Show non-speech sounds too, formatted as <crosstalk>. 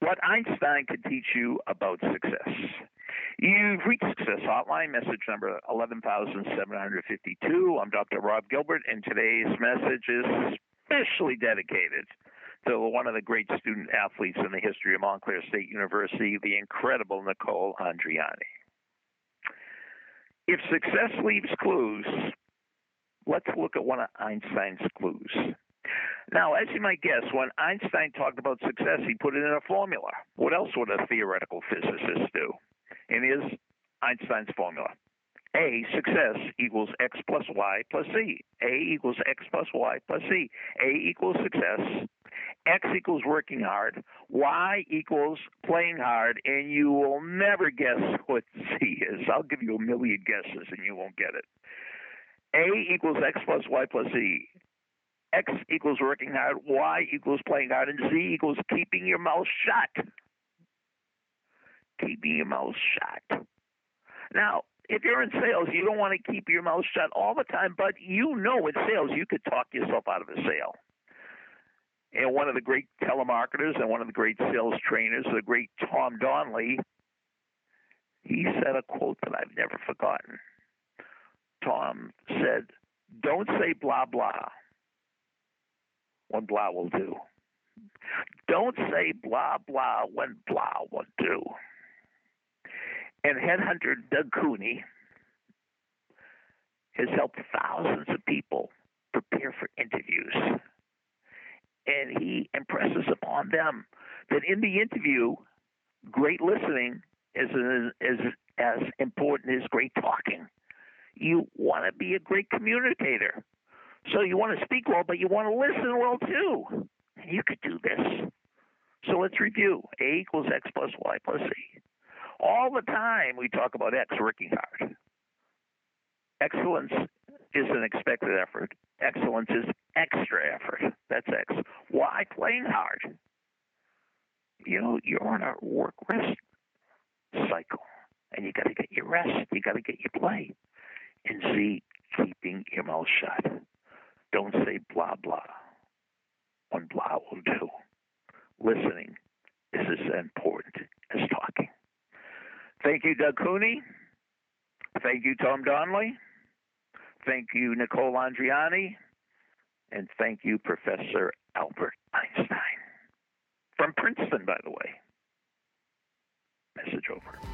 what Einstein could teach you about success. You've reached Success Hotline, message number 11752. I'm Dr. Rob Gilbert, and today's message is specially dedicated to one of the great student athletes in the history of Montclair State University, the incredible Nicole Andriani. If success leaves clues, let's look at one of Einstein's clues. Now, as you might guess, when Einstein talked about success, he put it in a formula. What else would a theoretical physicist do? And here's Einstein's formula. A, success equals x plus y plus z. A equals x plus y plus z. A equals success. X equals working hard. Y equals playing hard. And you will never guess <laughs> what Z is. I'll give you a million guesses and you won't get it. A equals x plus y plus z. X equals working hard, Y equals playing hard, and Z equals keeping your mouth shut. Keeping your mouth shut. Now, if you're in sales, you don't want to keep your mouth shut all the time, but you know in sales you could talk yourself out of a sale. And one of the great telemarketers and one of the great sales trainers, the great Tom Donnelly, he said a quote that I've never forgotten. Tom said, Don't say blah blah when blah will do. Don't say blah blah when blah will do. And headhunter Doug Cooney has helped thousands of people prepare for interviews. And he impresses upon them that in the interview, great listening is, is as important as great talking. You want to be a great communicator. So you want to speak well, but you want to listen well too. You could do this. So let's review. A equals X plus Y plus Z. All the time we talk about X working hard. Excellence is an expected effort. Excellence is extra effort. That's X. Y playing hard. You know, you're on a work rest cycle. And you gotta get your rest. You gotta get your play. And Z, keeping your mouth shut. Don't say blah blah when blah will do. Listening is as important as talking. Thank you, Doug Cooney. Thank you, Tom Donnelly. Thank you, Nicole Andriani. And thank you, Professor Albert Einstein. From Princeton, by the way. Message over.